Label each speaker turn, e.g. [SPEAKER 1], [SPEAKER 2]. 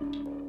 [SPEAKER 1] you